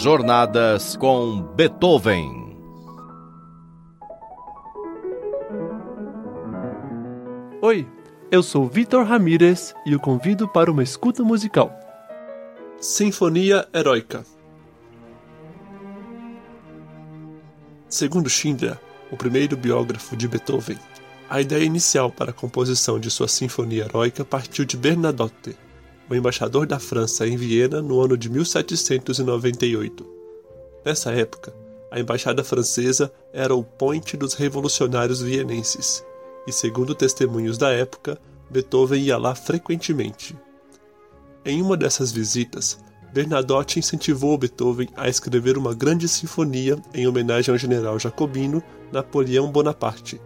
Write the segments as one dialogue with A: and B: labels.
A: Jornadas com Beethoven.
B: Oi, eu sou Vitor Ramírez e o convido para uma escuta musical. Sinfonia Heróica Segundo Schindler, o primeiro biógrafo de Beethoven, a ideia inicial para a composição de sua Sinfonia Heróica partiu de Bernadotte, o embaixador da França em Viena no ano de 1798. Nessa época, a embaixada francesa era o ponte dos revolucionários vienenses, e segundo testemunhos da época, Beethoven ia lá frequentemente. Em uma dessas visitas, Bernadotte incentivou Beethoven a escrever uma grande sinfonia em homenagem ao general jacobino Napoleão Bonaparte,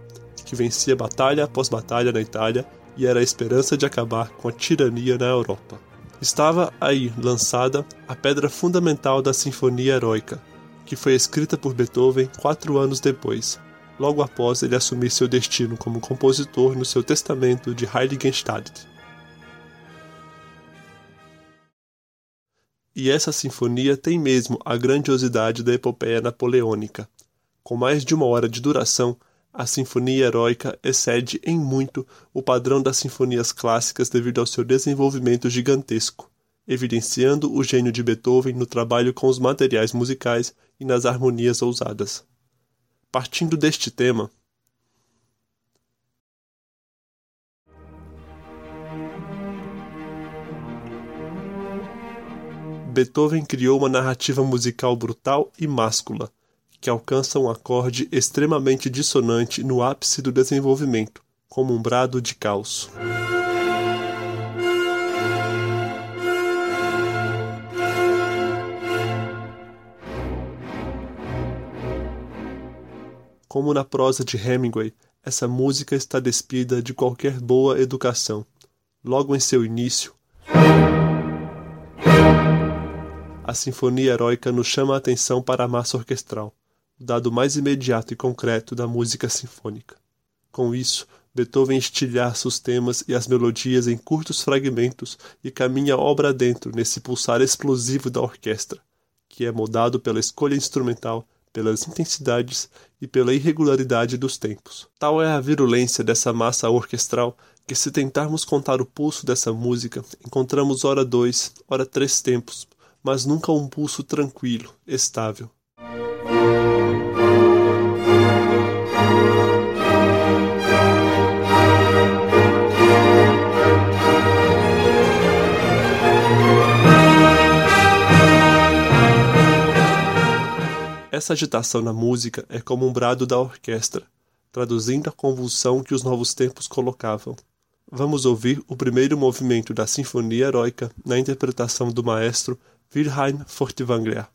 B: que vencia batalha após batalha na Itália e era a esperança de acabar com a tirania na Europa. Estava aí lançada a pedra fundamental da Sinfonia Heroica, que foi escrita por Beethoven quatro anos depois, logo após ele assumir seu destino como compositor no seu testamento de Heiligenstadt. E essa sinfonia tem mesmo a grandiosidade da epopeia napoleônica. Com mais de uma hora de duração, a Sinfonia Heróica excede em muito o padrão das sinfonias clássicas devido ao seu desenvolvimento gigantesco, evidenciando o gênio de Beethoven no trabalho com os materiais musicais e nas harmonias ousadas. Partindo deste tema, Beethoven criou uma narrativa musical brutal e máscula, que alcança um acorde extremamente dissonante no ápice do desenvolvimento, como um brado de caos. Como na prosa de Hemingway, essa música está despida de qualquer boa educação. Logo em seu início, a Sinfonia Heróica nos chama a atenção para a massa orquestral dado mais imediato e concreto da música sinfônica. Com isso, Beethoven estilhaça os temas e as melodias em curtos fragmentos e caminha obra dentro nesse pulsar explosivo da orquestra, que é moldado pela escolha instrumental, pelas intensidades e pela irregularidade dos tempos. Tal é a virulência dessa massa orquestral que, se tentarmos contar o pulso dessa música, encontramos ora dois, ora três tempos, mas nunca um pulso tranquilo, estável. Essa agitação na música é como um brado da orquestra, traduzindo a convulsão que os novos tempos colocavam. Vamos ouvir o primeiro movimento da Sinfonia Heróica na interpretação do maestro Wilhelm Furtwängler.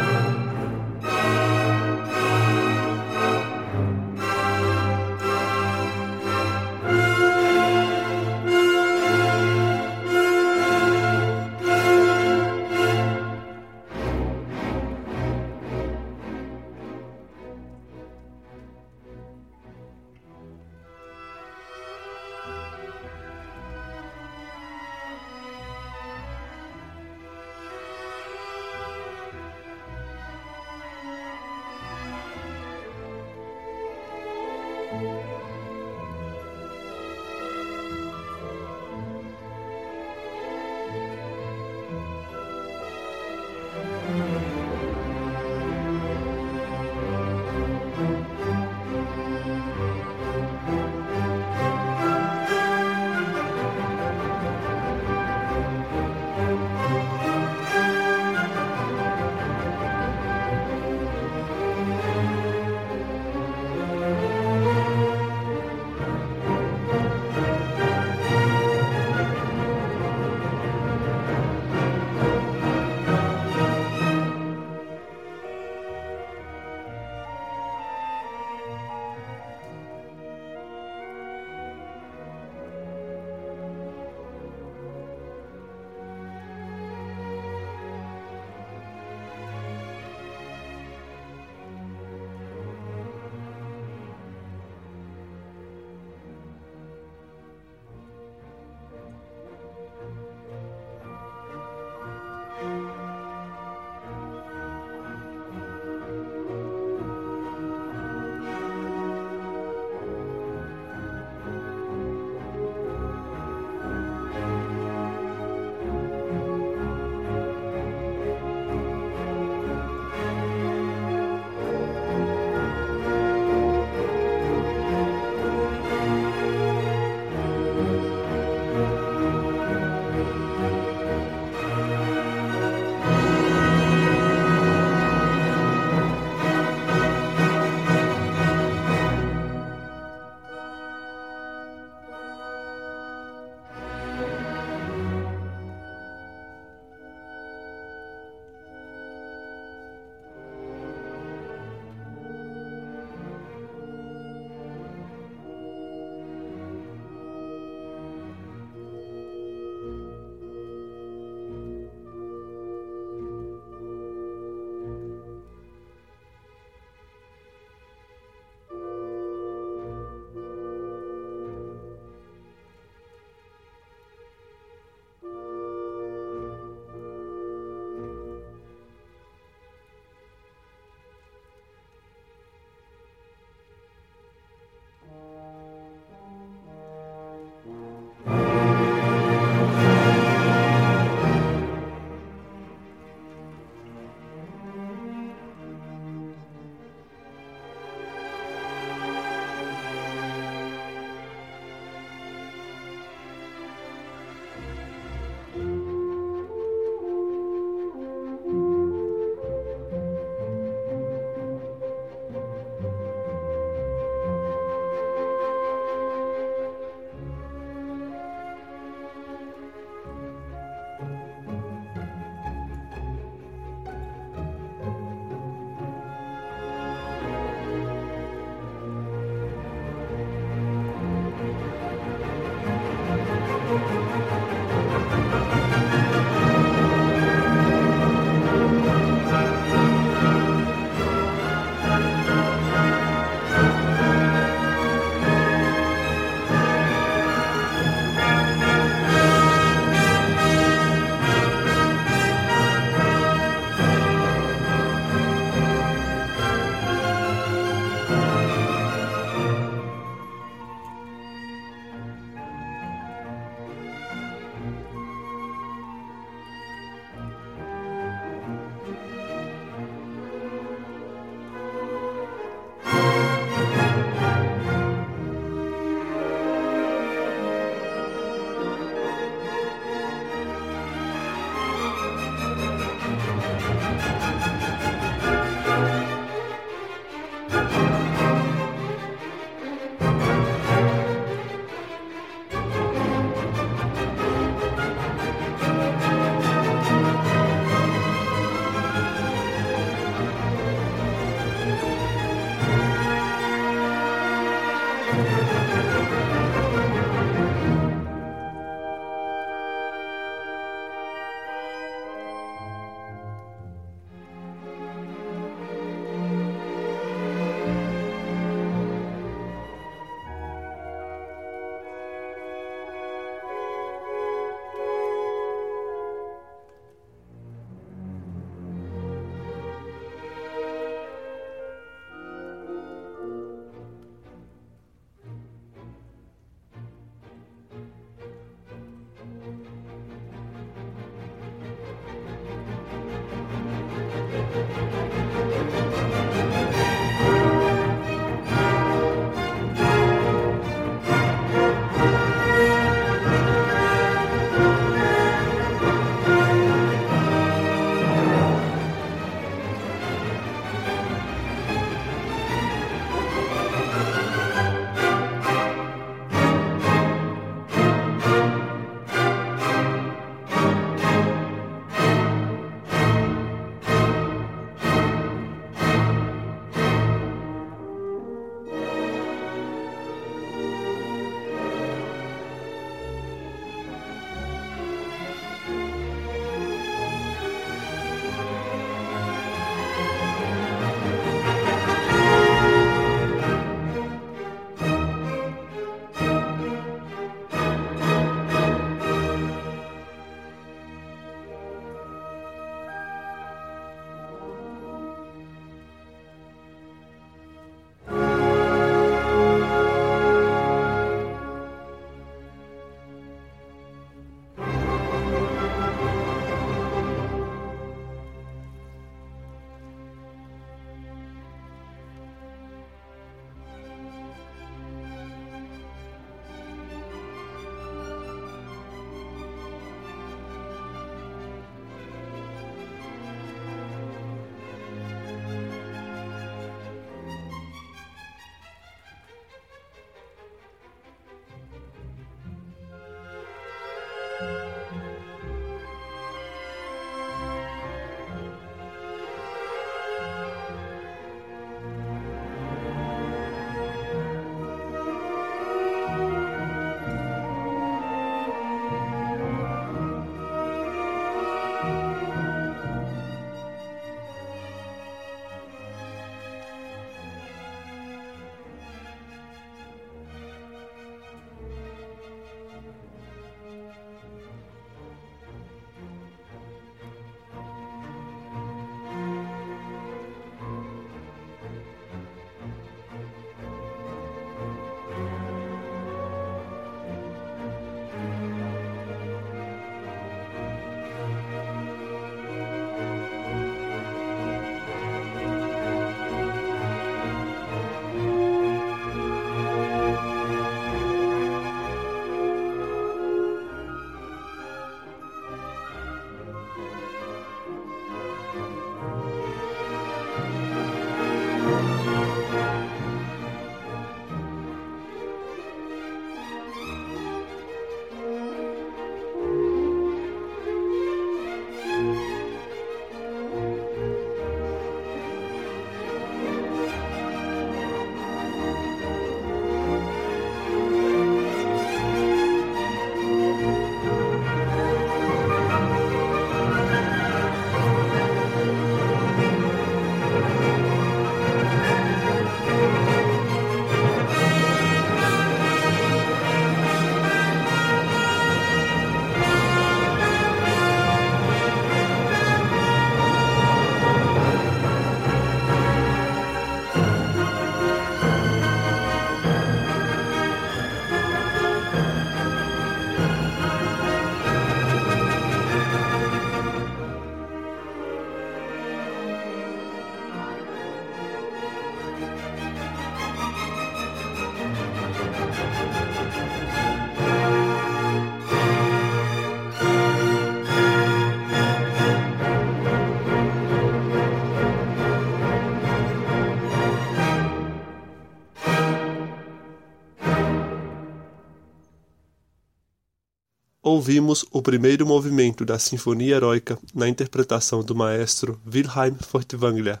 B: Ouvimos o primeiro movimento da Sinfonia Heroica na interpretação do maestro Wilhelm Furtwängler.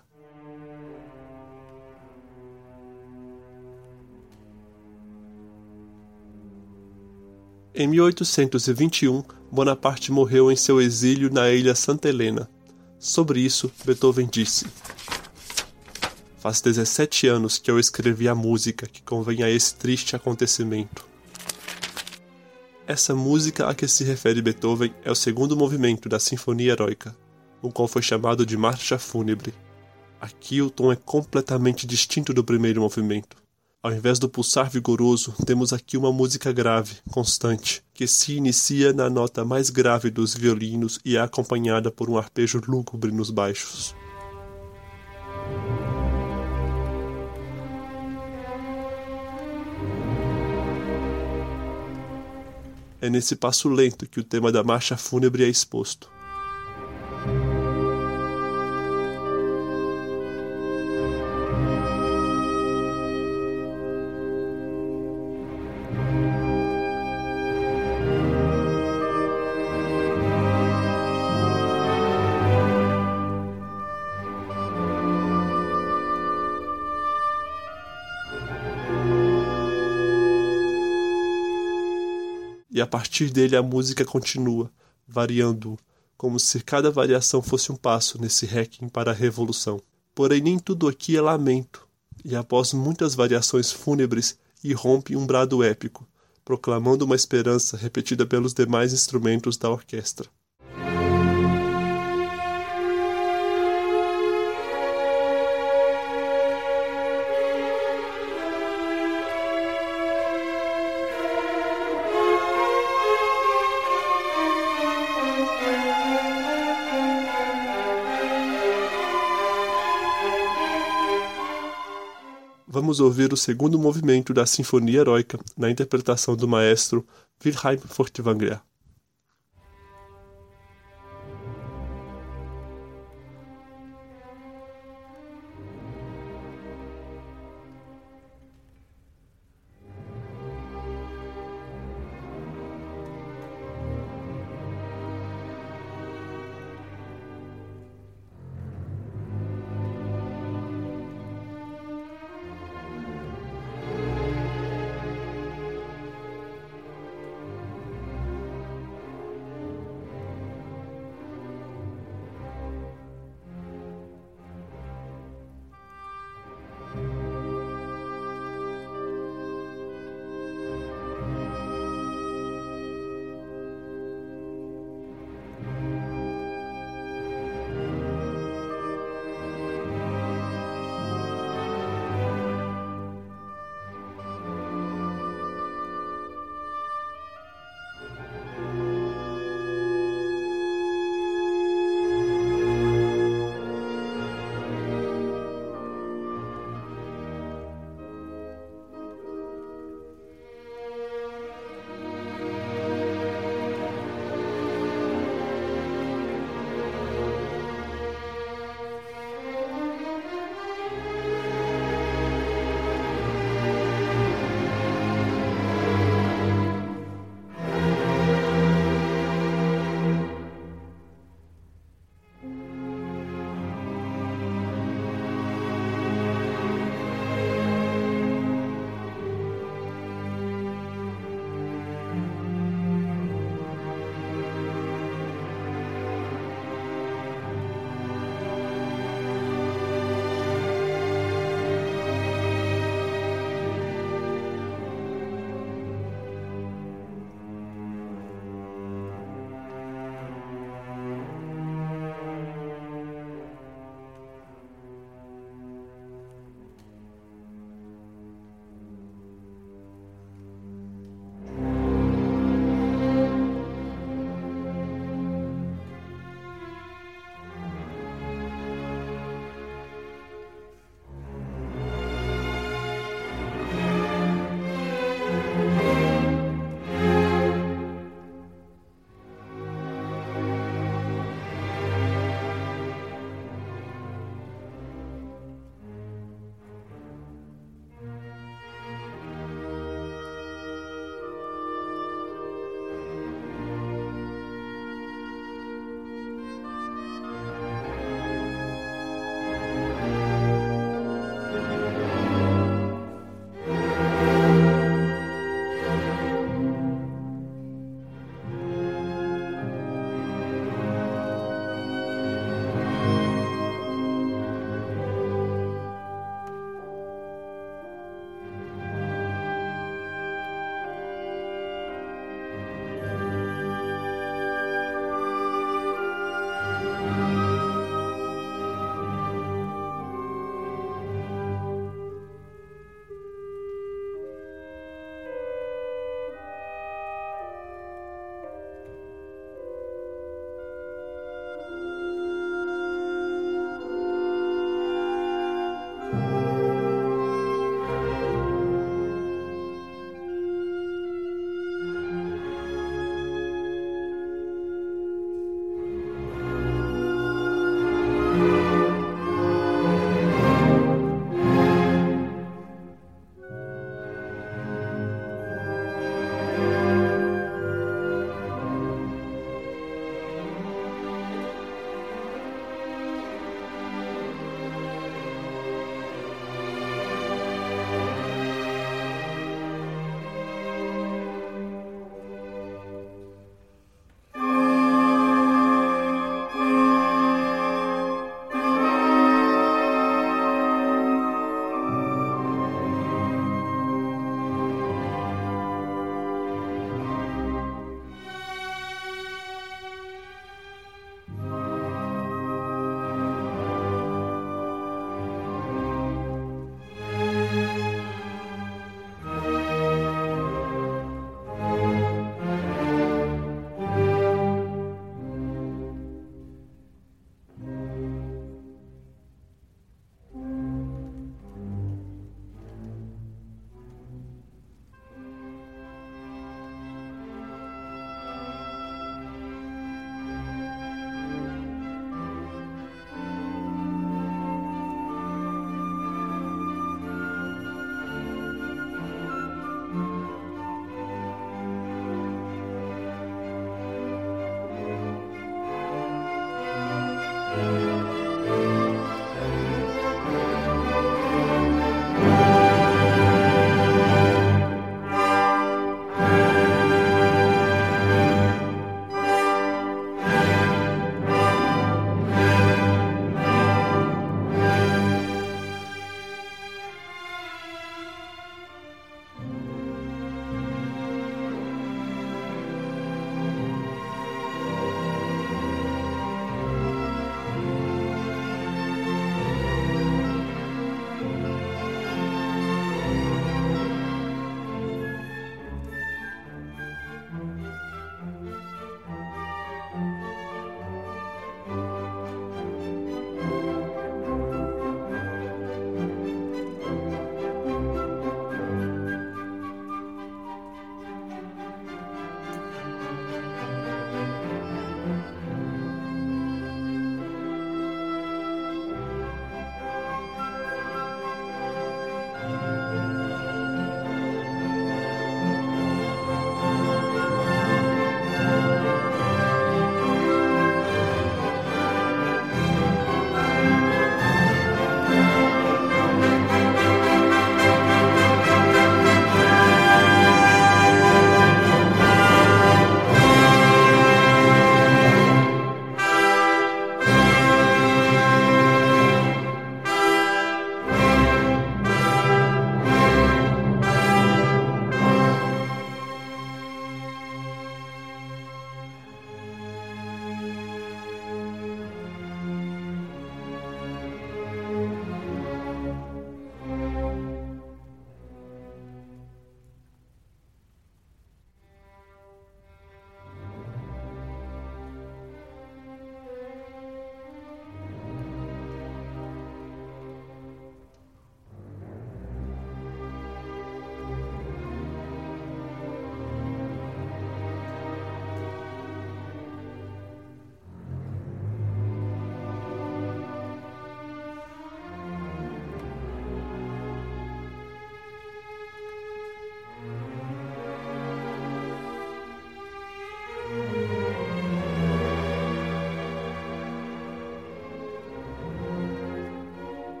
B: Em 1821, Bonaparte morreu em seu exílio na ilha Santa Helena. Sobre isso, Beethoven disse: Faz 17 anos que eu escrevi a música que convém a esse triste acontecimento. Essa música a que se refere Beethoven é o segundo movimento da Sinfonia Heroica, o qual foi chamado de Marcha Fúnebre. Aqui o tom é completamente distinto do primeiro movimento. Ao invés do pulsar vigoroso, temos aqui uma música grave, constante, que se inicia na nota mais grave dos violinos e é acompanhada por um arpejo lúgubre nos baixos. É nesse passo lento que o tema da marcha fúnebre é exposto. Partir dele a música continua, variando, como se cada variação fosse um passo nesse requiem para a revolução. Porém, nem tudo aqui é lamento, e após muitas variações fúnebres, irrompe um brado épico, proclamando uma esperança repetida pelos demais instrumentos da orquestra. Vamos ouvir o segundo movimento da Sinfonia Heroica na interpretação do maestro Wilhelm Furtwängler.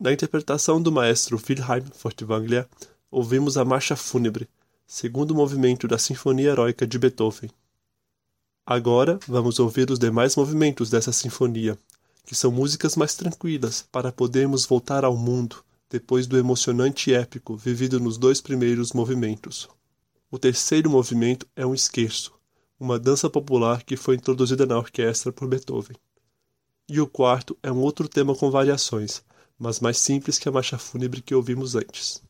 B: Na interpretação do maestro Wilhelm Furtwängler, ouvimos a Marcha Fúnebre, segundo movimento da Sinfonia Heróica de Beethoven. Agora vamos ouvir os demais movimentos dessa sinfonia, que são músicas mais tranquilas para podermos voltar ao mundo depois do emocionante épico vivido nos dois primeiros movimentos. O terceiro movimento é um esquerço, uma dança popular que foi introduzida na orquestra por Beethoven. E o quarto é um outro tema com variações, mas mais simples que a marcha fúnebre que ouvimos antes.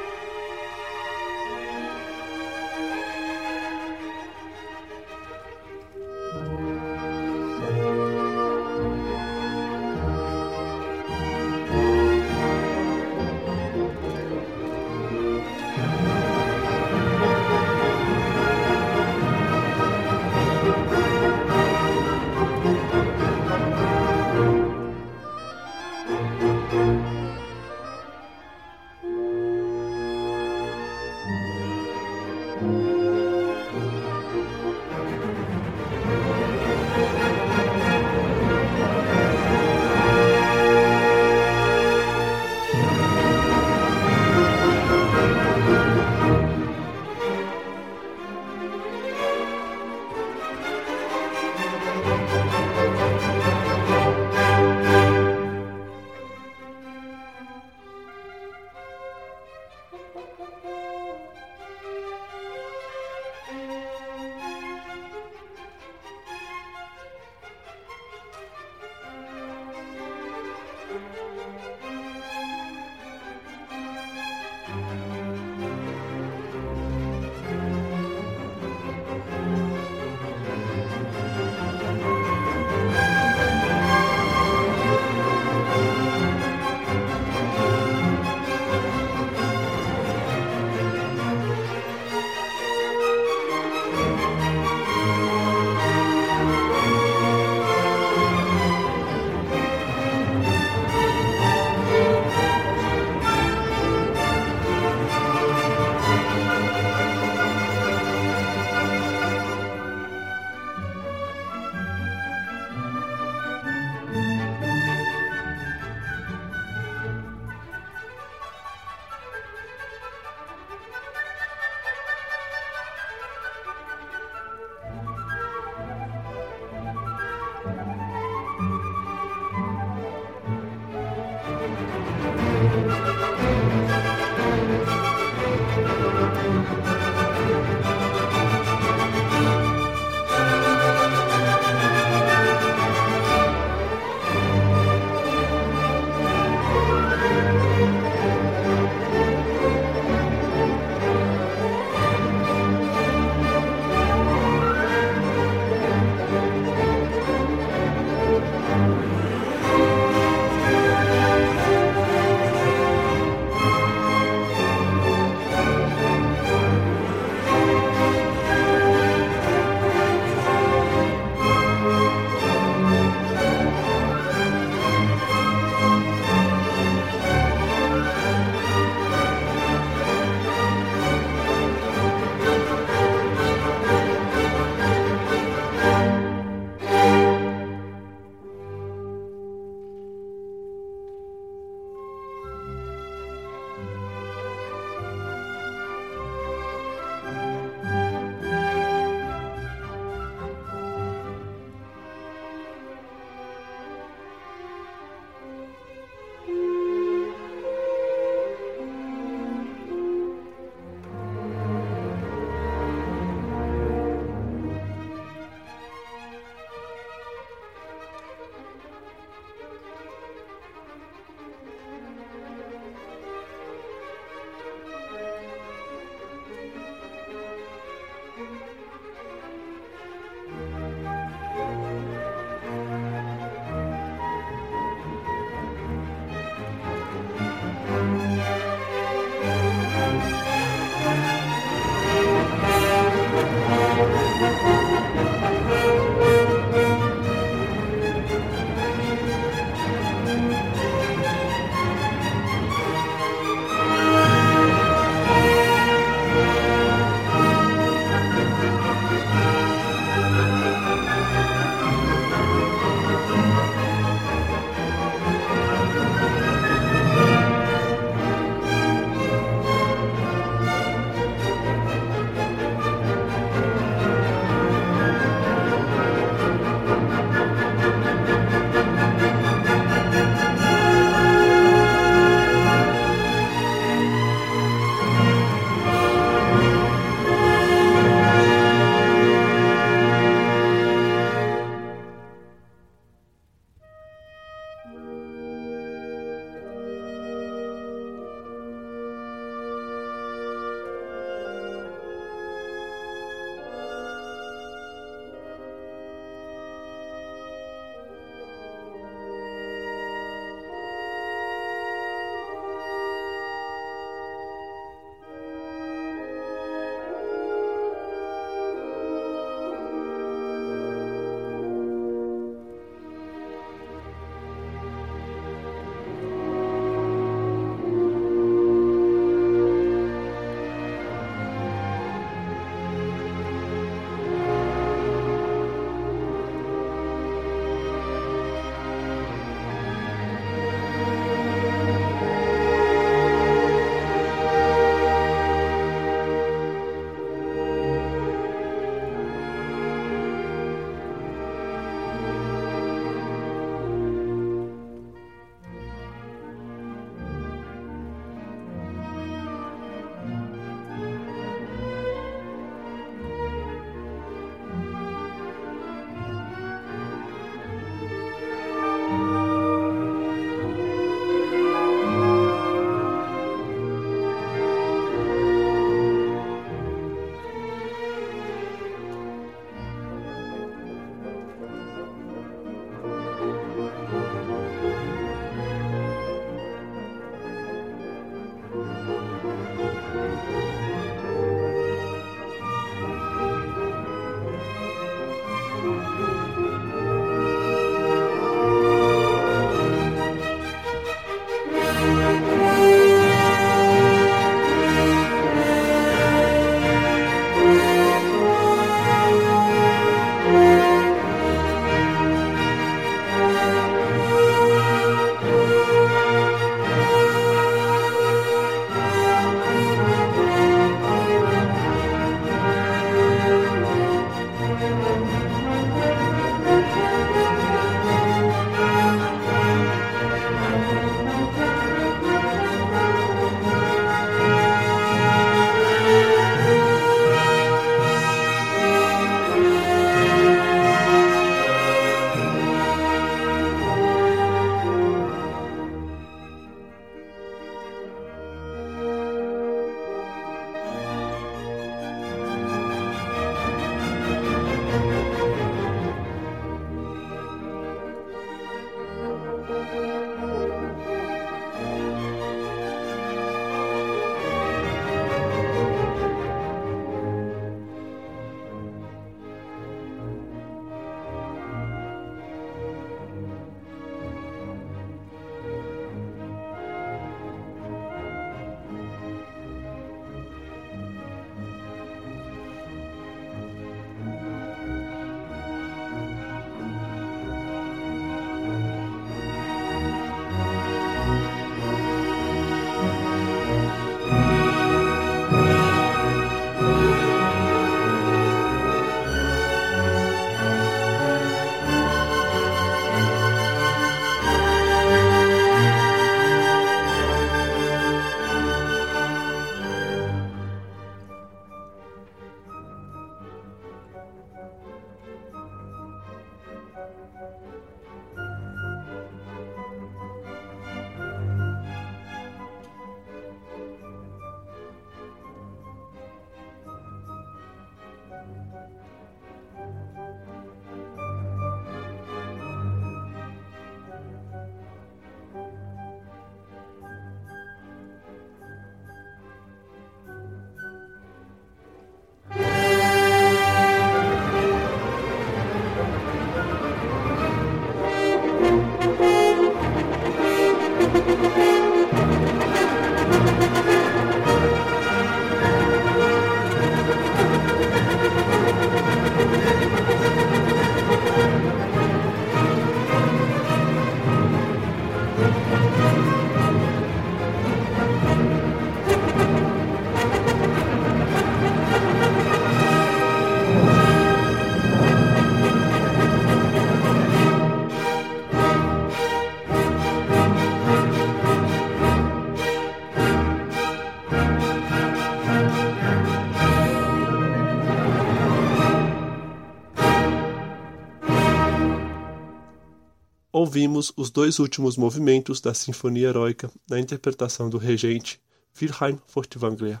B: Ouvimos os dois últimos movimentos da Sinfonia Heroica na interpretação do regente Wilhelm Furtwängler.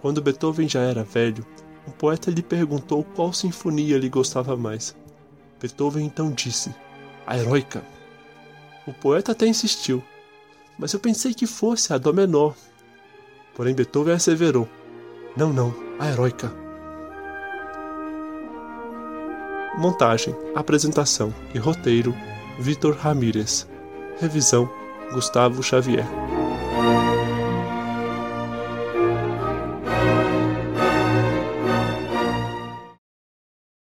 B: Quando Beethoven já era velho, um poeta lhe perguntou qual sinfonia lhe gostava mais. Beethoven então disse: A Heroica. O poeta até insistiu, mas eu pensei que fosse a Dó menor. Porém, Beethoven asseverou: Não, não, a Heroica. Montagem, apresentação e roteiro: Vitor Ramírez. Revisão: Gustavo Xavier.